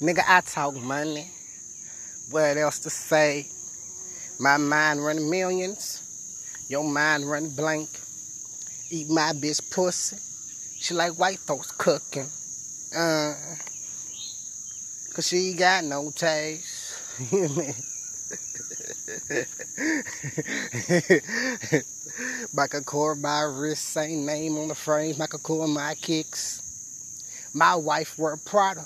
Nigga, I talk money. What else to say? My mind running millions. Your mind running blank. Eat my bitch pussy. She like white folks cooking. Uh, Cause she got no taste. Michael Kors, my wrist, same name on the frame. Michael Kors, my kicks. My wife wear Prada.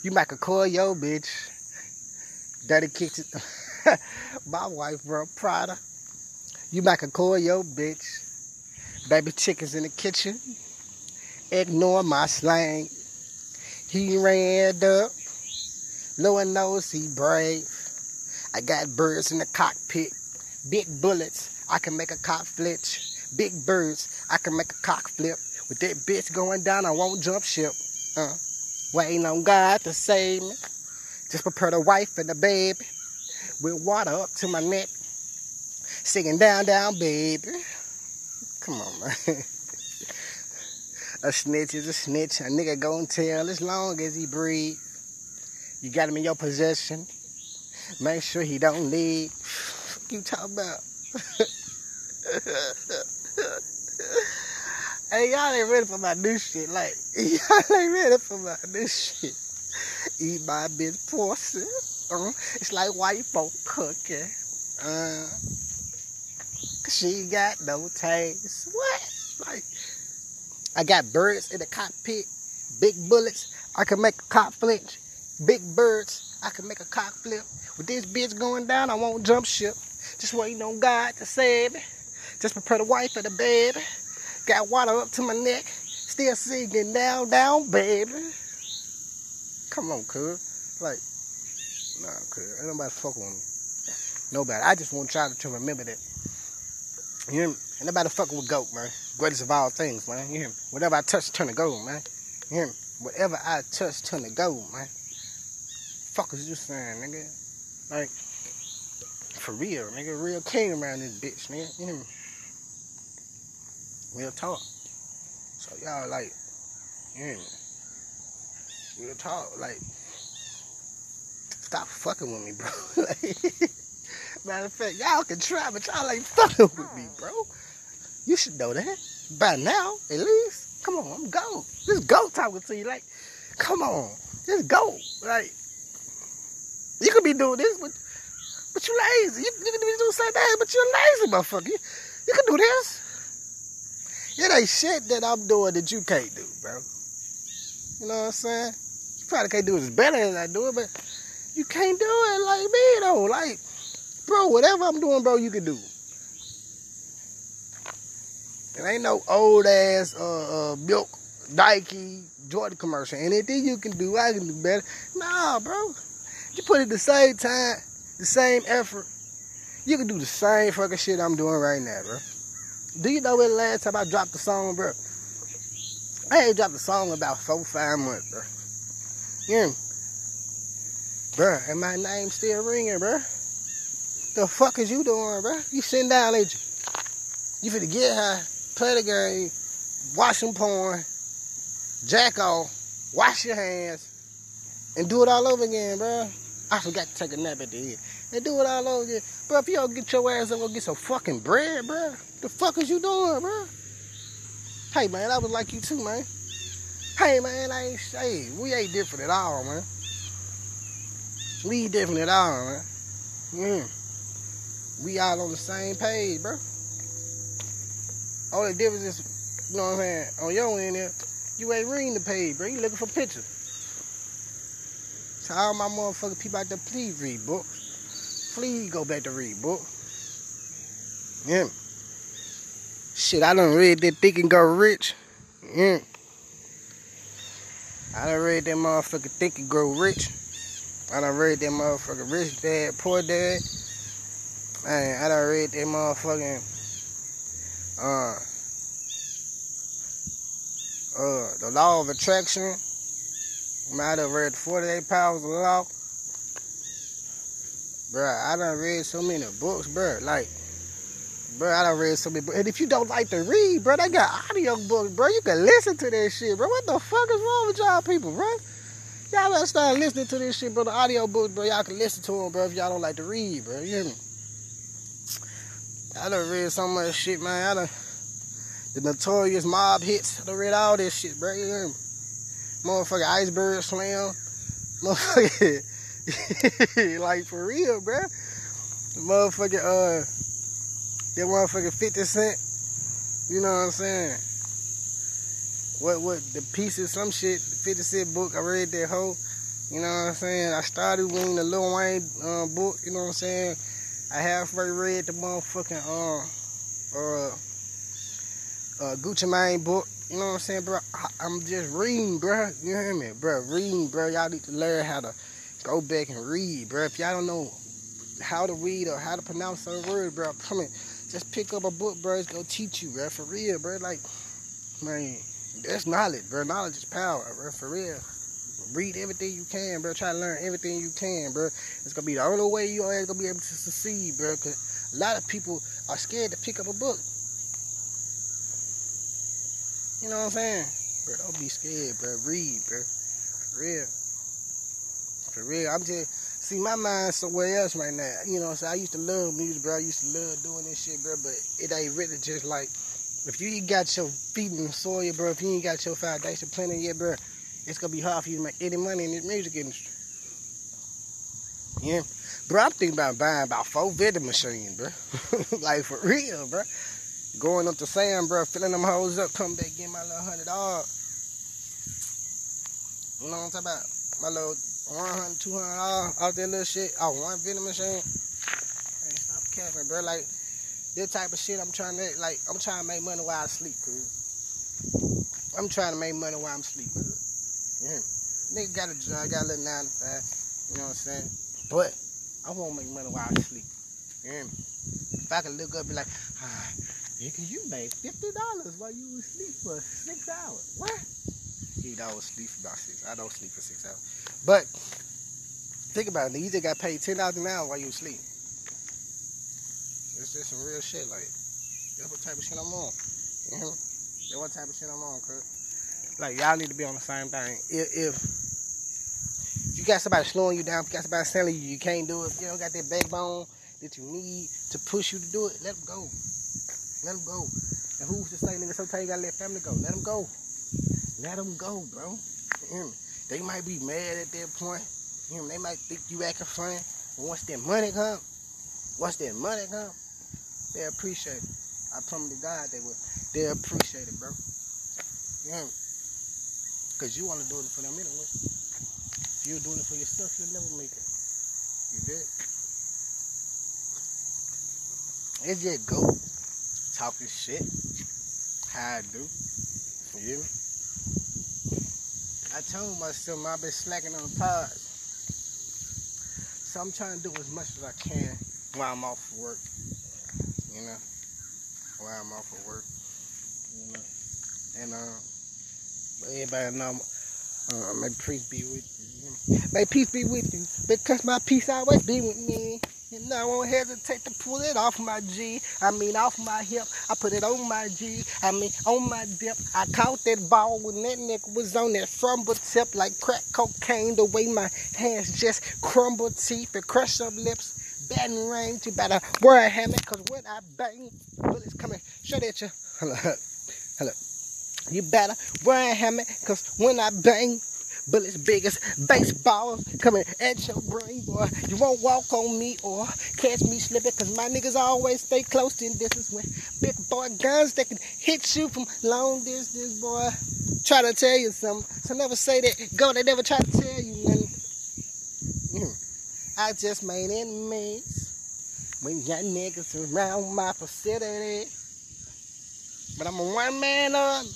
You Michael Kors, yo bitch. Kicks it. my wife wear Prada. You Michael Kors, yo bitch. Baby chickens in the kitchen. Ignore my slang. He ran up. Lord knows he brave. I got birds in the cockpit. Big bullets, I can make a cock flinch. Big birds, I can make a cock flip. With that bitch going down, I won't jump ship. Uh, waiting on God to save me. Just prepare the wife and the baby. With water up to my neck. Singing down, down, baby. Come on, man. a snitch is a snitch. A nigga gon' tell as long as he breathe. You got him in your possession. Make sure he don't leave. What you talking about? hey, y'all ain't ready for my new shit. Like, y'all ain't ready for my new shit. Eat my bitch pussy. Uh, it's like white folk cooking. Uh, she got no taste. What? Like, I got birds in the cockpit, big bullets. I can make a cock flinch. Big birds, I can make a cock flip. With this bitch going down, I won't jump ship. Just waiting on God to save me. Just prepare the wife for the baby. Got water up to my neck. Still singing down, down, baby. Come on, cuz. Like, nah, cuz. Ain't nobody fucking with me. Nobody. I just want y'all to remember that. You hear me? Ain't nobody fucking with GOAT, man. Greatest of all things, man. You hear me? Whatever I touch, turn to gold, man. You hear me? Whatever I touch, turn to gold, man. Fuck is you saying, nigga? Like, for real, nigga. Real king around this bitch, nigga. You hear me? Real talk. So y'all like, me? Real talk, like, stop fucking with me, bro. like, matter of fact, y'all can try, but y'all ain't fucking with me, bro. You should know that by now, at least. Come on, I'm go. This go talking to you, like, come on, just go, like. You could be doing this, but but you lazy. You, you can do the same thing, but you're lazy, motherfucker. You, you can do this. It ain't shit that I'm doing that you can't do, bro. You know what I'm saying? You probably can't do it as better as I do it, but you can't do it like me though. Like, bro, whatever I'm doing, bro, you can do. It ain't no old ass uh, uh, milk Nike Jordan commercial. Anything you can do, I can do better. Nah, bro. You put it the same time, the same effort, you can do the same fucking shit I'm doing right now, bro. Do you know when the last time I dropped the song, bro? I ain't dropped a song about four, five months, bro. Me? Bro, and my name still ringing, bro. The fuck is you doing, bro? You sitting down, ain't you? You finna get high, play the game, watch some porn, jack off, wash your hands, and do it all over again, bro. I forgot to take a nap at the end. And do it all over again. Bro, if you don't get your ass up, go get some fucking bread, bro. The fuck is you doing, bro? Hey, man, I was like you too, man. Hey, man, I ain't, hey, we ain't different at all, man. We ain't different at all, man. Mm. We all on the same page, bro. Only difference is, you know what I'm saying, on your end there, you ain't reading the page, bro. You looking for pictures. To all my motherfucking people out there, please read books. Please go back to read book. Yeah. Shit, I done read that Think and Grow Rich. Yeah. I done read that motherfucker Think and Grow Rich. I done read that motherfucker Rich Dad, Poor Dad. Man, I done read that motherfucking uh uh the law of attraction. Might have read the 48 Powers of Law. Bruh, I done read so many books, bruh. Like, bruh, I done read so many books. And if you don't like to read, bruh, they got audio books, bruh. You can listen to that shit, bruh. What the fuck is wrong with y'all people, bruh? Y'all better start listening to this shit, bro. The audio books, bro. Y'all can listen to them, bro, if y'all don't like to read, bro. You hear me? I done read so much shit, man. I done the notorious mob hits. I done read all this shit, bro. You hear me? Motherfucker Iceberg Slim. Motherfucker like for real, bro. The motherfucker uh that motherfucking 50 cent. You know what I'm saying? What what the pieces, some shit, The 50 cent book, I read that whole. You know what I'm saying? I started reading the Lil Wayne uh, book, you know what I'm saying? I halfway read the motherfucking uh uh uh Gucci Mane book. You know what I'm saying, bro? I, am just reading, bro. You hear me, bro? Reading, bro. Y'all need to learn how to go back and read, bro. If y'all don't know how to read or how to pronounce a word, bro, come in. Just pick up a book, bro. It's gonna teach you, bro. For real, bro. Like, man, that's knowledge, bro. Knowledge is power, bro. For real. Read everything you can, bro. Try to learn everything you can, bro. It's gonna be the only way you are gonna be able to succeed, bro. Cause a lot of people are scared to pick up a book. You know what I'm saying? Bro, don't be scared, bro. Read, bro. For real. Real. I'm just see my mind somewhere else right now. You know, so I used to love music, bro. I used to love doing this shit, bro. But it ain't really just like if you ain't got your feet in the soil, bro. If you ain't got your foundation planted yet, bro, it's gonna be hard for you to make any money in this music industry. Yeah, bro. I'm thinking about buying about four vending machines, bro. like for real, bro. Going up to Sam, bro, filling them hoes up, come back, get my little hundred dollars. You know what I'm talking about? My little 100, 200 dollars out that little shit. Oh, one vending machine. Hey, stop capping, bro. Like, this type of shit I'm trying to, like, I'm trying to make money while I sleep, cuz. I'm trying to make money while I'm sleeping. Yeah. Nigga got a job, got a little 9 to 5. You know what I'm saying? But, I won't make money while I sleep. You? If I can look up and be like, ah, Nigga, you made fifty dollars while you was asleep for six hours. What? He don't sleep for about six. I don't sleep for six hours. But think about it. You just got paid ten dollars an hour while you sleep. It's just some real shit. Like that's what type of shit I'm on. You know? That's what type of shit I'm on, cuz. Like y'all need to be on the same thing. If, if you got somebody slowing you down, if you got somebody telling you you can't do it, if you don't got that backbone that you need to push you to do it, let them go. Let them go. And who's to say, nigga, sometimes you gotta let family go. Let them go. Let them go, bro. They might be mad at that point. They might think you acting funny. Once that money come, once that money come, they appreciate it. I promise to God they will. They appreciate it, bro. Cause you want to do it for them anyway. If you're doing it for yourself, you'll never make it. You did. It's just go talking shit. How I do. You me? I told myself I've been slacking on the pods. So I'm trying to do as much as I can while I'm off of work. You know? While I'm off of work. You know? And uh everybody know uh, may peace be with you. May peace be with you. Because my peace always be with me. And I won't hesitate to pull it off my G. I mean, off my hip. I put it on my G. I mean, on my dip. I caught that ball when that nigga was on that frumble tip like crack cocaine. The way my hands just crumble teeth and crush up lips. Batting range. You better wear a helmet, cause when I bang, bullets coming straight at you. Hello. Hello. You better wear a helmet, cause when I bang, bullets big as baseballs coming at your brain, boy. You won't walk on me or catch me slipping, cause my niggas always stay close in distance with big boy guns that can hit you from long distance, boy. Try to tell you something. So never say that. Go, they never try to tell you nothing. Mm-hmm. I just made enemies when young niggas around my facility. But I'm a one man army.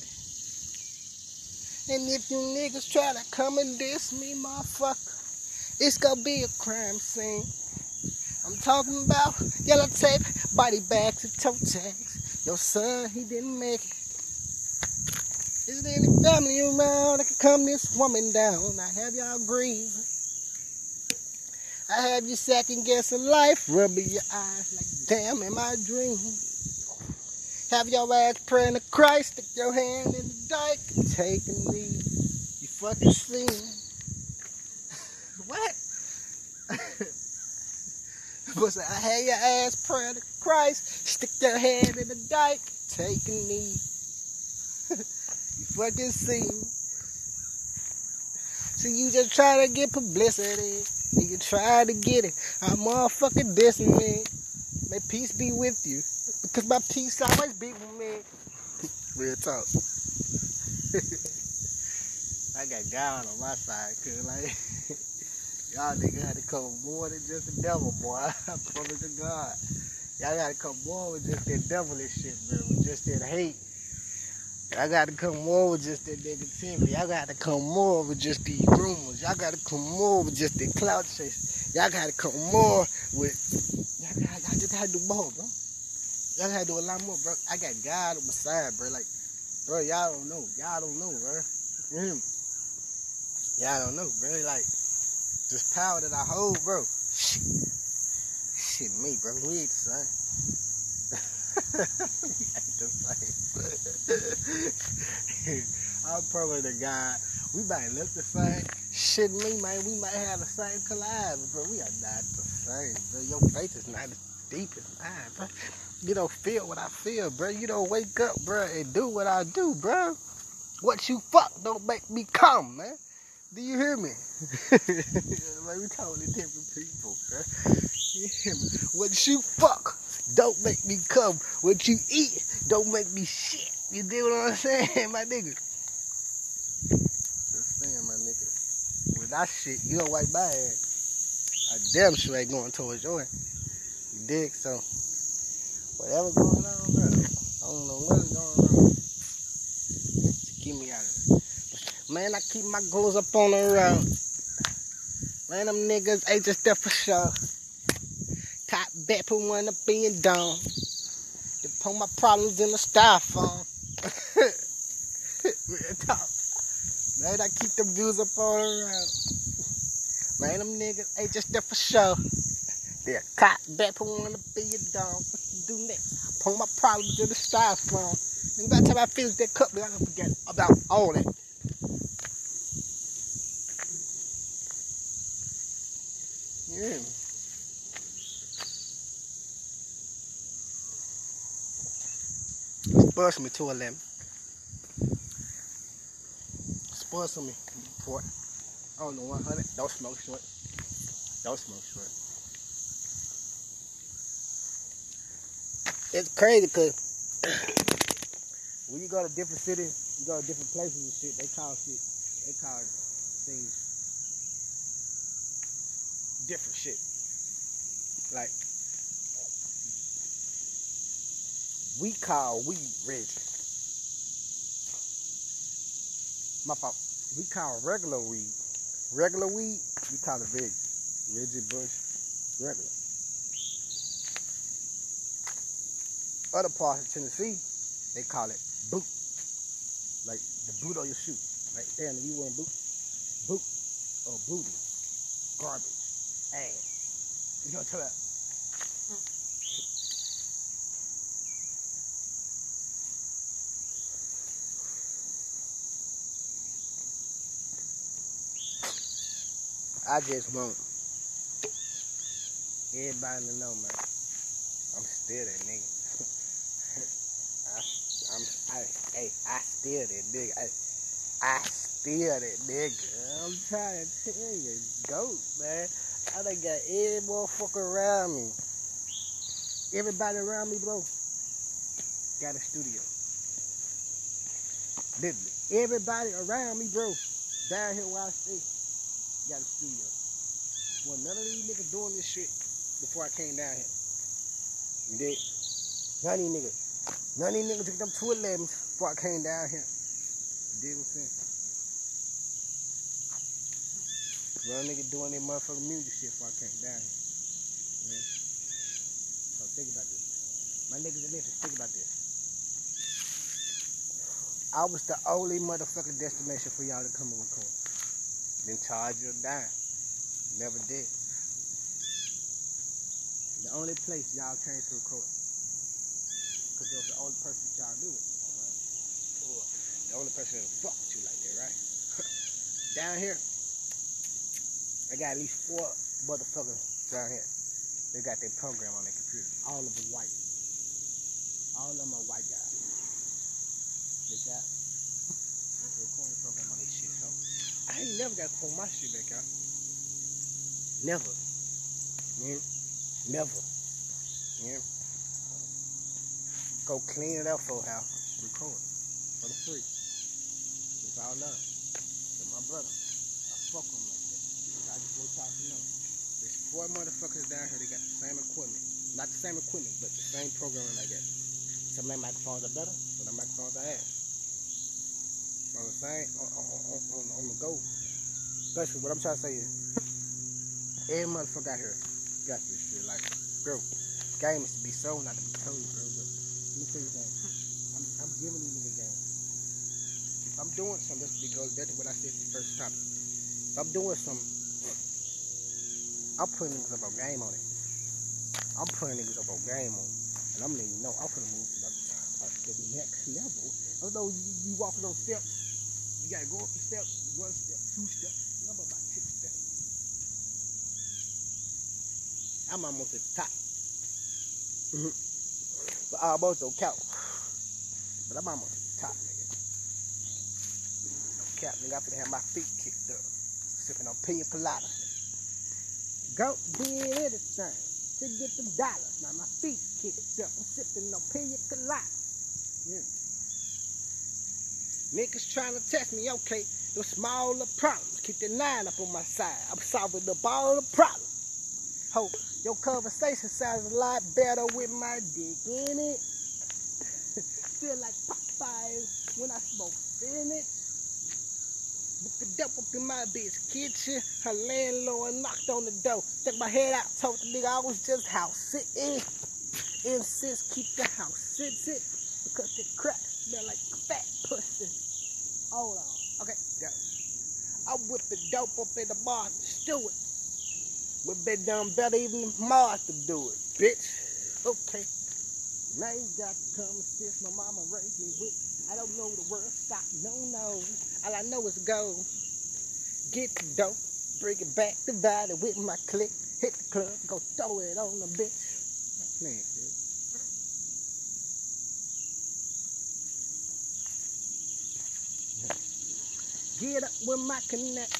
And if you niggas try to come and diss me, motherfucker, it's gonna be a crime scene. I'm talking about yellow tape, body bags, and toe tags. Your son, he didn't make it. Is there any family around that can come this woman down? I have y'all grieving. I have you second guessing life, rubbing your eyes like, damn, am I dreaming? Have your ass praying to Christ, stick your hand in the dike, take a knee. You fucking sin. What? but I had your ass praying to Christ. Stick your hand in the dike. Take a knee. you fucking see. See, you just try to get publicity. You try to get it. I'm motherfucking dissing me. May peace be with you. Because my peace always be with me. Real talk. I got God on my side, cause like y'all niggas had to come more than just the devil, boy. I promise to God. Y'all gotta come more with just that devilish shit, bro. With just that hate. I gotta come more with just that negativity. I gotta come more with just these rumors. Y'all gotta come more with just the clout chase. Y'all gotta come more with y'all, y'all just gotta do more, bro. Y'all had to do a lot more, bro. I got God on my side, bro. Like, bro, y'all don't know. Y'all don't know, bro. Me? Y'all don't know, bro. Like, this power that I hold, bro. Shit, shit me, bro. We ain't the same. we ain't the same. I'm probably the guy. We might look the same. Shit, me, man. We might have the same collide, but we are not the same, bro. Your faith is not as deep as mine, bro. You don't feel what I feel, bro. You don't wake up, bro, and do what I do, bro. What you fuck don't make me come, man. Do you hear me? like we totally different people, bro. You hear me? What you fuck don't make me come. What you eat don't make me shit. You dig what I'm saying, my nigga? Just saying, my nigga. With that shit, you don't wipe my ass. I damn sure ain't going towards your You dig? So, whatever's going on, bro. I don't know what's going on. Just me out of it. Man, I keep my goals up on the road. Man, them niggas ain't just there for sure. Cop bet put one up in dome. To put my problems in the styrofoam. Man, I keep them views up on the road. Man, them niggas ain't just there for show. They're cop bet put one in your dome. Do next? My problems in the styrofoam. And by the time I finish that cup, I'm gonna forget about all that. Yeah. Spurs me to a limb. Spurs me. Port. I don't know 100. Don't smoke short. Don't smoke short. It's crazy because when you go to different cities, you go to different places and shit, they call shit, they call things different shit. Like we call weed Reggie. My fault. We call regular weed. Regular weed, we call it Reggie. Reggie Bush, regular. Other parts of Tennessee, they call it boot. Like the boot on your shoe. Like, damn, if you want boot, boot or booty. Garbage ass. You know what I'm talking I just want everybody to know, man. I'm still that nigga. I, hey, I still that nigga. I, I still that nigga. I'm trying to tell you, goat, man. I done got every motherfucker around me. Everybody around me, bro, got a studio. Literally. Everybody around me, bro, down here where I stay, got a studio. Well, none of these niggas doing this shit before I came down here. Did? None of these niggas. None of these niggas took them 211s before I came down here. You did what I'm? Real nigga doing that motherfucking music shit before I came down here. Yeah. So think about this. My niggas in Memphis, think about this. I was the only motherfucking destination for y'all to come and record. Then charge you a dime. Never did. The only place y'all came to record. Because it was the only person that y'all knew. Right? Or the only person that fuck with you like that, right? Down here, I got at least four motherfuckers down here. They got their program on their computer. All of them white. All of them are white guys. They got the recording program on their shit. So I ain't never got to pull my shit back out. Never. Yeah. Never. Yeah. Go clean it up for house. Record for the free. It's all love. To my brother. I fuck with him like that. I just want y'all to know. There's four motherfuckers down here. They got the same equipment. Not the same equipment, but the same programming I that. Some of their microphones are better. Of their microphones are ass. On the same, on, on, on, on, the go. Basically, what I'm trying to say is, every motherfucker out here got this shit. Like, bro, game is to be sold, not to be told, bro. Let me tell you something. I'm, I'm giving you the game. If I'm doing something, that's because that's what I said the first topic. If I'm doing something, I'm putting niggas up on game on it. I'm putting niggas up on game on it. And I'm letting you know, I'm gonna move to the, uh, to the next level. Although you, you walking those steps, you gotta go up the steps, one step, two steps, number about six steps. I'm almost at the top. Mhm. I almost don't count. But I'm almost at the top, nigga. No cap, nigga. I'm finna have my feet kicked up. Sipping on pina colada. Go did anything to get the dollars. Now my feet kicked up. I'm sipping on pina colada. Yeah. Niggas trying to test me, okay. The smaller problems. Keep the nine up on my side. I'm solving up all the problems. Hope your conversation sounds a lot better with my dick in it. Feel like Popeyes when I smoke spinach. The dope up in my bitch kitchen, her landlord knocked on the door. Stuck my head out, told the nigga I was just house sitting. Insist keep the house sit sit because the crack smell like fat pussy. Hold on. Okay, yeah. I whip the dope up in the bar to stew it. Would been done better even if Mars to do it, bitch. Okay. Now you got to come since my mama raised me with. I don't know the word stop, no, no. All I know is go. Get the dope, bring it back, to it with my click. Hit the club, go throw it on the bitch. Man. Get up with my connect.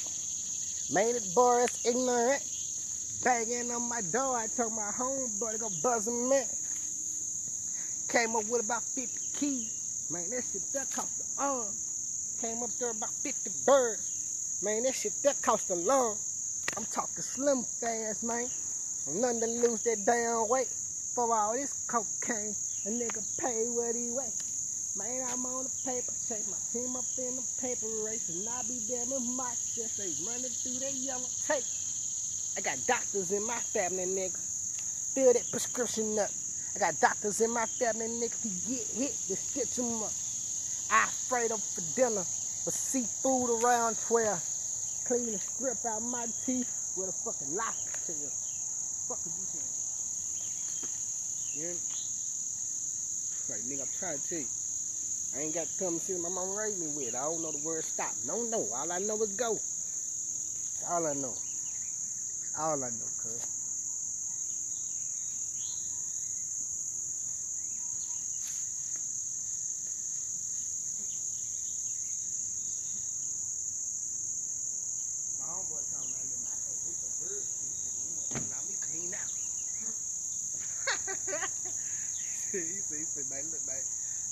Made it Boris ignorant. Banging on my door, I told my homeboy to go buzz in. Came up with about 50 keys. Man, that shit that cost the arm. Came up there about 50 birds. Man, that shit that cost a lung. I'm talking slim fast, man. Nothing to lose that damn weight. For all this cocaine, a nigga pay what he weigh. Man, I'm on the paper chase, my team up in the paper race, and I be damn if my just ain't running through that yellow tape. I got doctors in my family, nigga. Fill that prescription up. I got doctors in my family, nigga. If you get hit, they stitch them up. I afraid of for dinner, but seafood around 12. Clean the strip out my teeth with a fucking lobster tail. Fuck is you saying? You hear? Like, nigga, I'm trying to tell you. I ain't got to come and see my mama raised me with. I don't know the word stop. No, no. All I know is go. That's all I know. That's all I know, cuz. I he said, he said, man, look, man,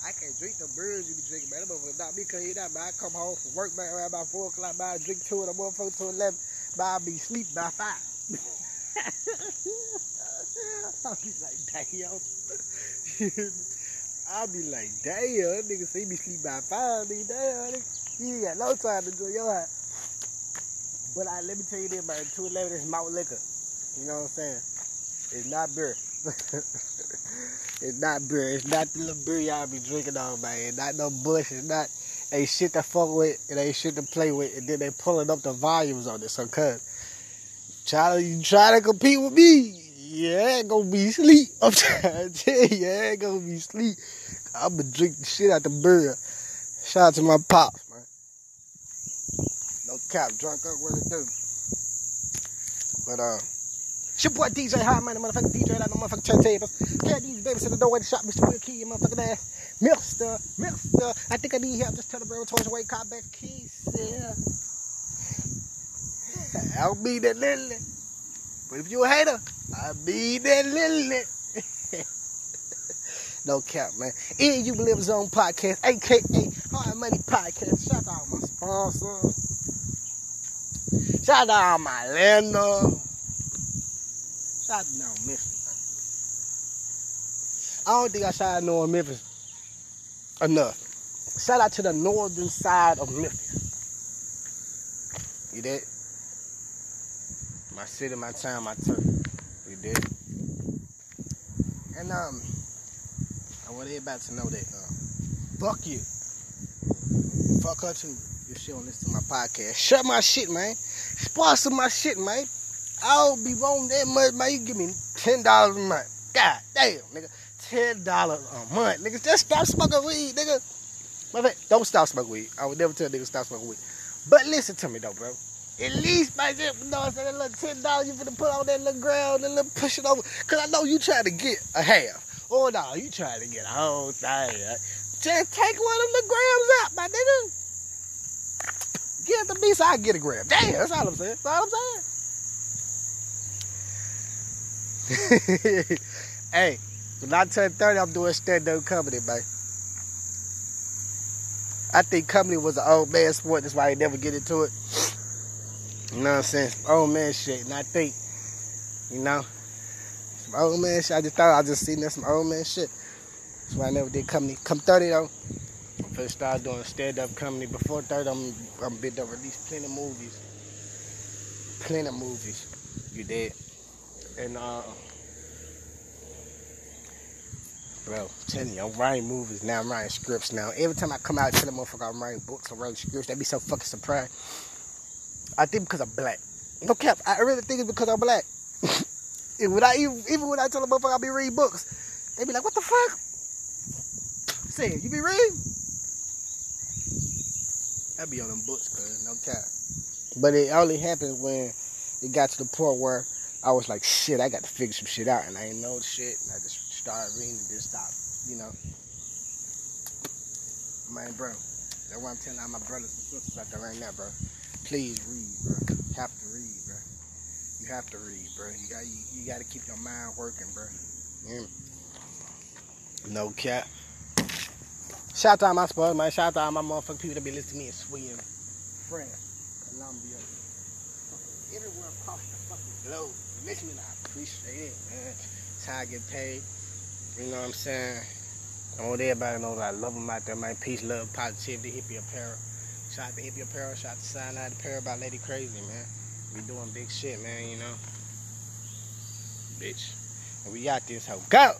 I can't drink the birds you be drinking, man. That motherfucker knock me clean out, man. I come home from work, man, around about 4 o'clock, man, I drink two of the motherfuckers to 11, man, I'll be asleep by 5. I'll be like, damn. I'll be like, damn, nigga he be sleep by 5, nigga, damn, nigga. You ain't got no time to enjoy your house. But I, let me tell you this, man, 211 is malt liquor. You know what I'm saying? It's not beer. it's not beer. It's not the little beer y'all be drinking on, man. It's not no Busch. It's not ain't shit to fuck with. It ain't shit to play with. And then they pulling up the volumes on it. So, cuz, try to, you try to compete with me. Yeah, gonna be sleep. I'm trying to tell you, ain't gonna be sleep. I'm gonna drink the shit out the beer. Shout out to my pops, man. No cap, drunk up what it do. But uh, it's your boy DJ High Money, motherfucking DJ like no motherfucking turntables. Get these babies in the door of the shop, Mr. Will Key, motherfucking ass. Mister, Mister, I think I need help. Just tell the brother towards the way, call back keys. Yeah. I'll be that lily. But if you a hater, I'll be that lily. no cap, man. In You Live Zone Podcast, aka Hard Money Podcast. Shout out my sponsors. Shout out my landlord. Shout out Memphis. I don't think I shout out no Memphis enough. Shout out to the northern side of Memphis. You did? My city, my town, my turn. You did? And um, I want everybody to know that uh, fuck you. Fuck her too. If she don't listen to my podcast. Shut my shit, man. Sponsor my shit, man. I'll be wrong that much, man. You give me ten dollars a month. God damn, nigga. Ten dollars a month, nigga. Just stop smoking weed, nigga. But don't stop smoking weed. I would never tell niggas stop smoking weed. But listen to me though, bro. At least by that, you know? That little ten dollars you finna put on that little ground and little push it over. Cause I know you trying to get a half. Oh no, you trying to get a whole thing. Just take one of the grams out, my nigga. Give the me so I get a gram. Damn, that's all I'm saying. That's all I'm saying. hey, when I turn 30, I'm doing stand-up comedy, man. I think comedy was an old man sport. That's why he never get into it. You know what I'm saying? Some old man shit. And I think, you know, some old man shit. I just thought I just seen that some old man shit. That's why I never did comedy. Come 30 though. I'm first start doing stand-up comedy. Before 30, I'm I'm been to release plenty of movies. Plenty of movies. You did. And uh Bro, telling you, I'm writing movies now, I'm writing scripts now. Every time I come out, I tell them motherfucker I'm writing books, I'm writing scripts, they be so fucking surprised. I think because I'm black. No cap, I really think it's because I'm black. when I, even, even when I tell them motherfucker I be reading books, they be like, what the fuck? Say, you be reading? I be on them books, cuz, no cap. But it only happened when it got to the point where I was like, shit, I got to figure some shit out. And I ain't know shit. And I just started reading and then stopped, you know. Man, bro, that's why I'm telling all my brothers and sisters out there right now, bro. Please read, bro. Have to read, bro. You have to read, bro. You got you, you got to keep your mind working, bro. Yeah. No cap. Shout out to my spoilers, man. Shout out to my motherfucking people that be listening to me in Sweden, France, Colombia, everywhere across the fucking globe. Listening, I appreciate it, man. It's how I get paid. You know what I'm saying? I want everybody to knows I love them out there, man. Peace, love, positivity, hippie apparel. Shout out to hippie apparel, shout out to sign out apparel by Lady Crazy, man. We doing big shit, man, you know. Bitch. And we got this hoe. Go!